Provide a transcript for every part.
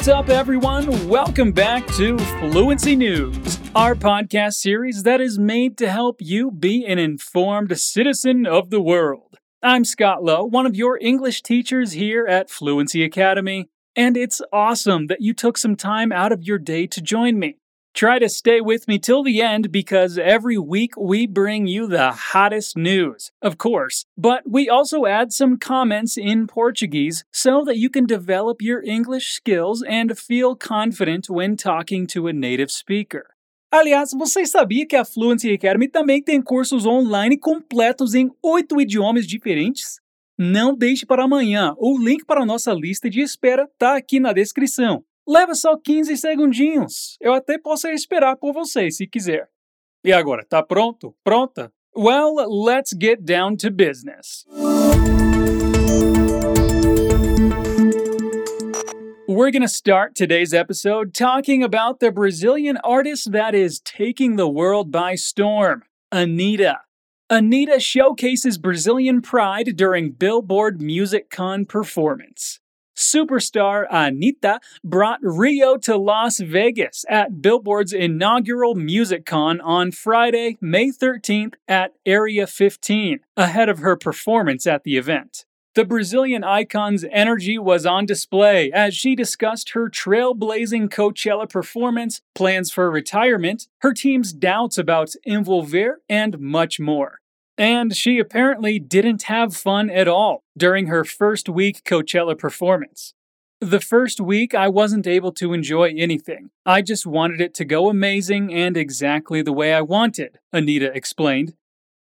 What's up, everyone? Welcome back to Fluency News, our podcast series that is made to help you be an informed citizen of the world. I'm Scott Lowe, one of your English teachers here at Fluency Academy, and it's awesome that you took some time out of your day to join me. Try to stay with me till the end because every week we bring you the hottest news, of course, but we also add some comments in Portuguese so that you can develop your English skills and feel confident when talking to a native speaker. Aliás, você sabia que a Fluency Academy também tem cursos online completos em oito idiomas diferentes? Não deixe para amanhã, o link para a nossa lista de espera está aqui na descrição. Leva só 15 segundinhos. Eu até posso esperar por você se quiser. E agora, tá pronto? Pronta? Well, let's get down to business. We're going to start today's episode talking about the Brazilian artist that is taking the world by storm, Anitta. Anitta showcases Brazilian pride during Billboard Music Con performance. Superstar Anitta brought Rio to Las Vegas at Billboard's inaugural Music Con on Friday, May 13th at Area 15, ahead of her performance at the event. The Brazilian icon's energy was on display as she discussed her trailblazing Coachella performance, plans for retirement, her team's doubts about Envolver, and much more. And she apparently didn't have fun at all during her first week Coachella performance. The first week, I wasn't able to enjoy anything. I just wanted it to go amazing and exactly the way I wanted, Anitta explained.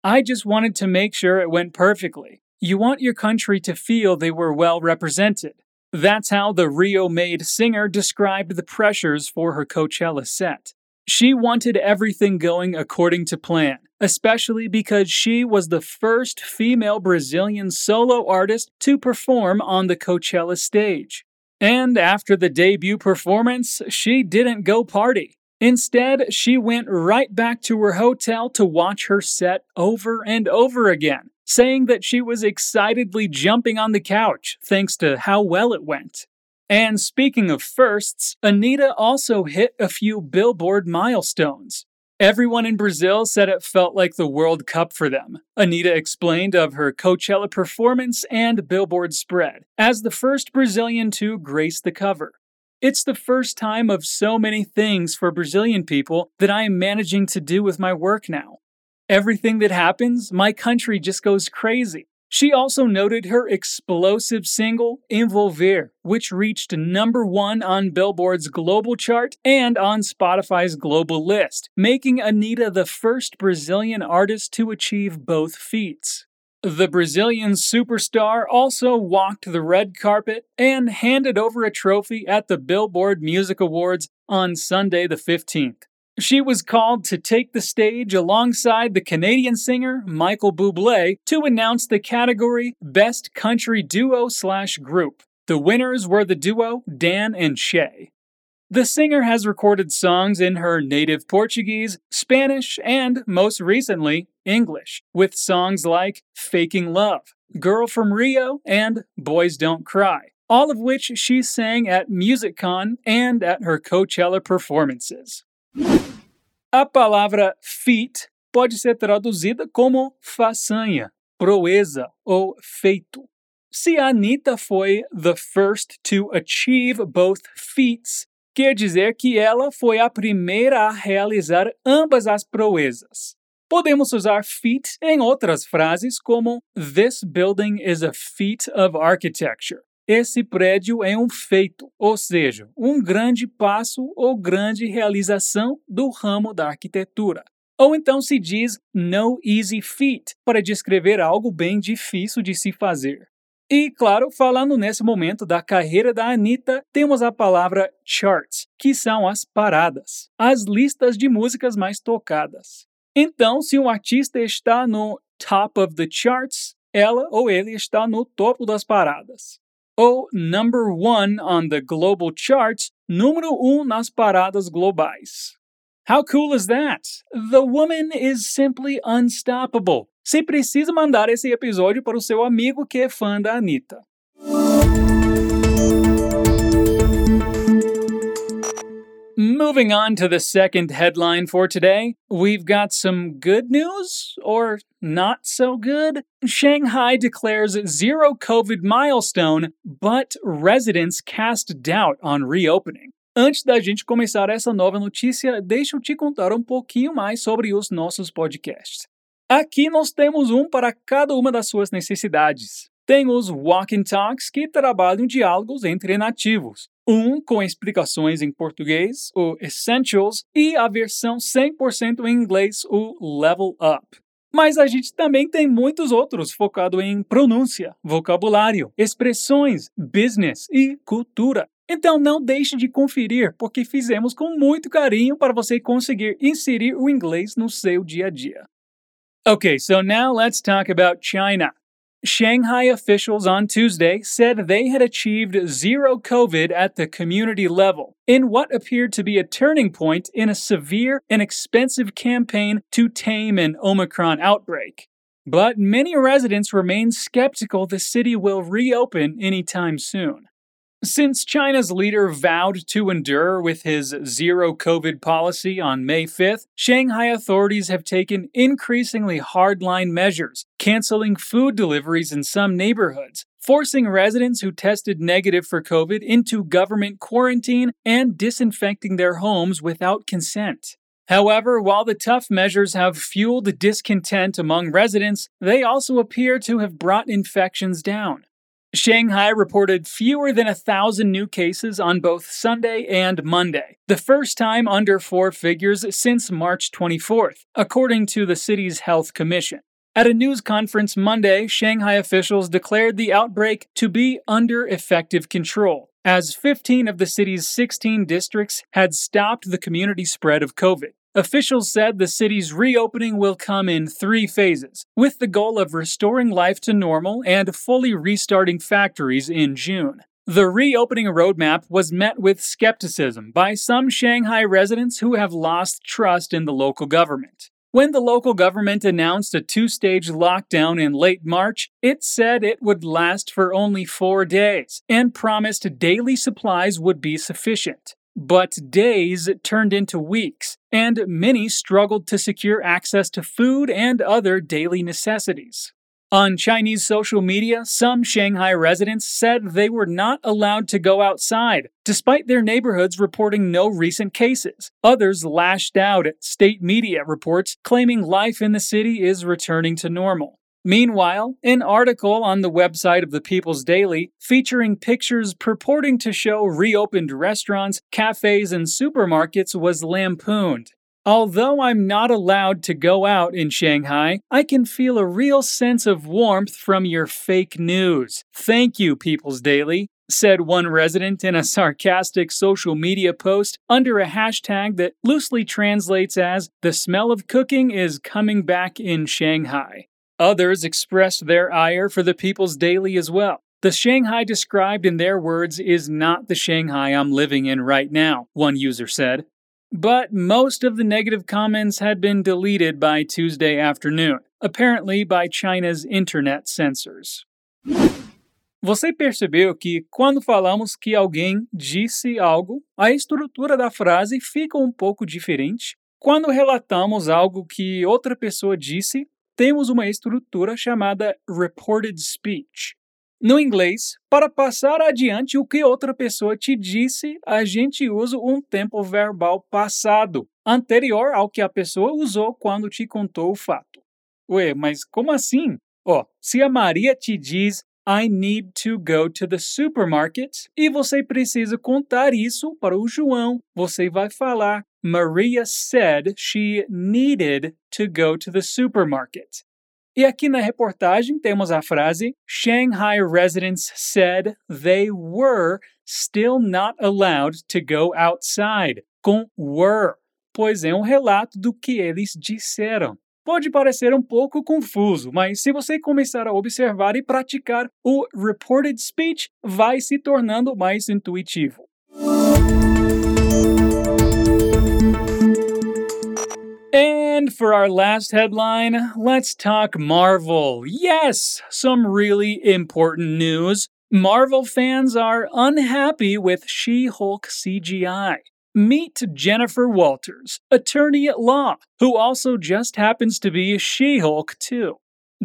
I just wanted to make sure it went perfectly. You want your country to feel they were well represented. That's how the Rio made singer described the pressures for her Coachella set. She wanted everything going according to plan, especially because she was the first female Brazilian solo artist to perform on the Coachella stage. And after the debut performance, she didn't go party. Instead, she went right back to her hotel to watch her set over and over again, saying that she was excitedly jumping on the couch thanks to how well it went. And speaking of firsts, Anitta also hit a few Billboard milestones. Everyone in Brazil said it felt like the World Cup for them. Anitta explained of her Coachella performance and Billboard spread as the first Brazilian to grace the cover. It's the first time of so many things for Brazilian people that I am managing to do with my work now. Everything that happens, my country just goes crazy. She also noted her explosive single, Envolver, which reached number one on Billboard's global chart and on Spotify's global list, making Anitta the first Brazilian artist to achieve both feats. The Brazilian superstar also walked the red carpet and handed over a trophy at the Billboard Music Awards on Sunday the 15th. She was called to take the stage alongside the Canadian singer Michael Bublé to announce the category Best Country Duo slash Group. The winners were the duo Dan and Shay. The singer has recorded songs in her native Portuguese, Spanish, and most recently, English, with songs like Faking Love, Girl from Rio, and Boys Don't Cry, all of which she sang at MusicCon and at her Coachella performances. A palavra feat pode ser traduzida como façanha, proeza ou feito. Se a Anitta foi the first to achieve both feats, quer dizer que ela foi a primeira a realizar ambas as proezas. Podemos usar feat em outras frases como This building is a feat of architecture. Esse prédio é um feito, ou seja, um grande passo ou grande realização do ramo da arquitetura. Ou então se diz no easy feat para descrever algo bem difícil de se fazer. E, claro, falando nesse momento da carreira da Anitta, temos a palavra charts, que são as paradas, as listas de músicas mais tocadas. Então, se um artista está no top of the charts, ela ou ele está no topo das paradas ou number one on the global charts, número um nas paradas globais. How cool is that? The woman is simply unstoppable. Você precisa mandar esse episódio para o seu amigo que é fã da Anitta. Moving on to the second headline for today, we've got some good news, or not so good. Shanghai declares zero COVID milestone, but residents cast doubt on reopening. Antes da gente começar essa nova notícia, deixa eu te contar um pouquinho mais sobre os nossos podcasts. Aqui nós temos um para cada uma das suas necessidades. Tem os Walk and Talks, que trabalham diálogos entre nativos. Um com explicações em português, o Essentials, e a versão 100% em inglês, o Level Up. Mas a gente também tem muitos outros focados em pronúncia, vocabulário, expressões, business e cultura. Então não deixe de conferir, porque fizemos com muito carinho para você conseguir inserir o inglês no seu dia a dia. Okay, so now let's talk about China. Shanghai officials on Tuesday said they had achieved zero COVID at the community level in what appeared to be a turning point in a severe and expensive campaign to tame an Omicron outbreak. But many residents remain skeptical the city will reopen anytime soon. Since China's leader vowed to endure with his zero COVID policy on May 5th, Shanghai authorities have taken increasingly hardline measures, canceling food deliveries in some neighborhoods, forcing residents who tested negative for COVID into government quarantine, and disinfecting their homes without consent. However, while the tough measures have fueled discontent among residents, they also appear to have brought infections down. Shanghai reported fewer than a thousand new cases on both Sunday and Monday, the first time under four figures since March 24th, according to the city's health commission. At a news conference Monday, Shanghai officials declared the outbreak to be under effective control, as 15 of the city's 16 districts had stopped the community spread of COVID. Officials said the city's reopening will come in three phases, with the goal of restoring life to normal and fully restarting factories in June. The reopening roadmap was met with skepticism by some Shanghai residents who have lost trust in the local government. When the local government announced a two stage lockdown in late March, it said it would last for only four days and promised daily supplies would be sufficient. But days turned into weeks, and many struggled to secure access to food and other daily necessities. On Chinese social media, some Shanghai residents said they were not allowed to go outside, despite their neighborhoods reporting no recent cases. Others lashed out at state media reports claiming life in the city is returning to normal. Meanwhile, an article on the website of the People's Daily featuring pictures purporting to show reopened restaurants, cafes, and supermarkets was lampooned. Although I'm not allowed to go out in Shanghai, I can feel a real sense of warmth from your fake news. Thank you, People's Daily, said one resident in a sarcastic social media post under a hashtag that loosely translates as The smell of cooking is coming back in Shanghai. Others expressed their ire for the People's Daily as well. The Shanghai described in their words is not the Shanghai I'm living in right now, one user said. But most of the negative comments had been deleted by Tuesday afternoon, apparently by China's internet censors. Você percebeu que, quando falamos que alguém disse algo, a estrutura da frase fica um pouco diferente? Quando relatamos algo que outra pessoa disse, temos uma estrutura chamada reported speech. No inglês, para passar adiante o que outra pessoa te disse, a gente usa um tempo verbal passado, anterior ao que a pessoa usou quando te contou o fato. Ué, mas como assim? Ó, oh, se a Maria te diz I need to go to the supermarket e você precisa contar isso para o João, você vai falar Maria said she needed to go to the supermarket. E aqui na reportagem temos a frase Shanghai residents said they were still not allowed to go outside, com were, pois é um relato do que eles disseram. Pode parecer um pouco confuso, mas se você começar a observar e praticar, o reported speech vai se tornando mais intuitivo. And for our last headline, let's talk Marvel. Yes, some really important news. Marvel fans are unhappy with She Hulk CGI. Meet Jennifer Walters, attorney at law, who also just happens to be a She Hulk, too.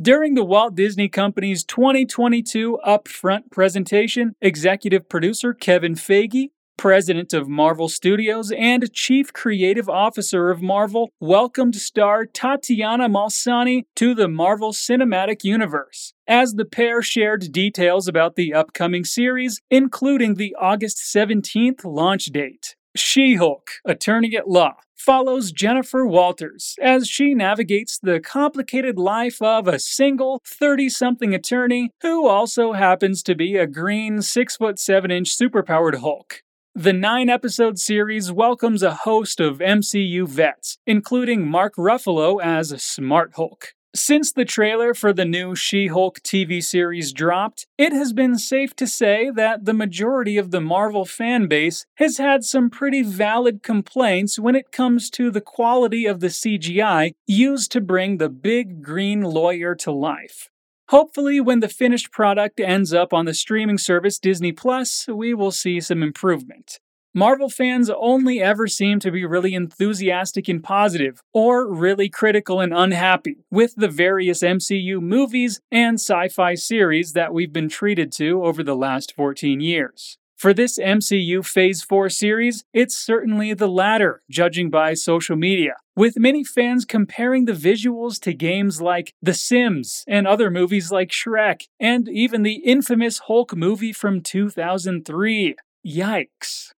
During the Walt Disney Company's 2022 Upfront presentation, executive producer Kevin Feige, president of Marvel Studios and chief creative officer of Marvel, welcomed star Tatiana Maslany to the Marvel Cinematic Universe. As the pair shared details about the upcoming series, including the August 17th launch date. She Hulk, attorney at law, follows Jennifer Walters as she navigates the complicated life of a single 30 something attorney who also happens to be a green 6 foot 7 inch superpowered Hulk. The nine episode series welcomes a host of MCU vets, including Mark Ruffalo as Smart Hulk. Since the trailer for the new She Hulk TV series dropped, it has been safe to say that the majority of the Marvel fan base has had some pretty valid complaints when it comes to the quality of the CGI used to bring the big green lawyer to life. Hopefully, when the finished product ends up on the streaming service Disney Plus, we will see some improvement. Marvel fans only ever seem to be really enthusiastic and positive, or really critical and unhappy, with the various MCU movies and sci fi series that we've been treated to over the last 14 years. For this MCU Phase 4 series, it's certainly the latter, judging by social media, with many fans comparing the visuals to games like The Sims and other movies like Shrek, and even the infamous Hulk movie from 2003. Yikes.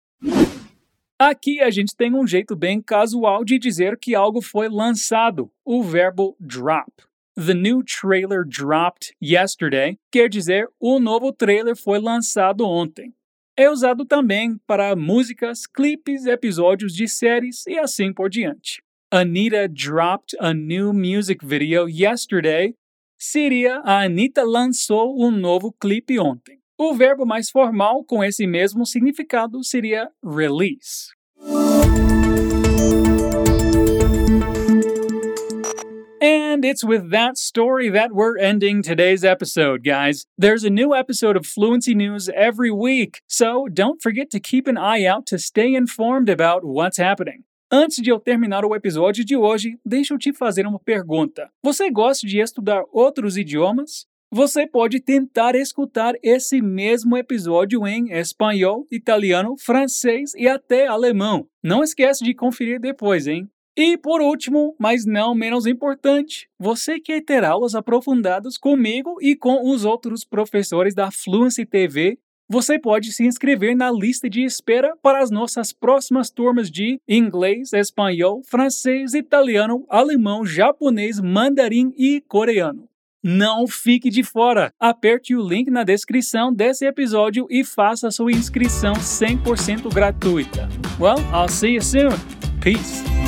Aqui a gente tem um jeito bem casual de dizer que algo foi lançado, o verbo drop. The new trailer dropped yesterday quer dizer o novo trailer foi lançado ontem. É usado também para músicas, clipes, episódios de séries e assim por diante. Anita dropped a new music video yesterday seria a Anitta lançou um novo clipe ontem. O verbo mais formal com esse mesmo significado seria release. And it's with that story that we're ending today's episode, guys. There's a new episode of Fluency News every week, so don't forget to keep an eye out to stay informed about what's happening. Antes de eu terminar o episódio de hoje, deixa eu te fazer uma pergunta. Você gosta de estudar outros idiomas? Você pode tentar escutar esse mesmo episódio em espanhol, italiano, francês e até alemão. Não esquece de conferir depois, hein? E por último, mas não menos importante, você quer ter aulas aprofundadas comigo e com os outros professores da Fluency TV? Você pode se inscrever na lista de espera para as nossas próximas turmas de inglês, espanhol, francês, italiano, alemão, japonês, mandarim e coreano. Não fique de fora! Aperte o link na descrição desse episódio e faça sua inscrição 100% gratuita. Well, I'll see you soon. Peace!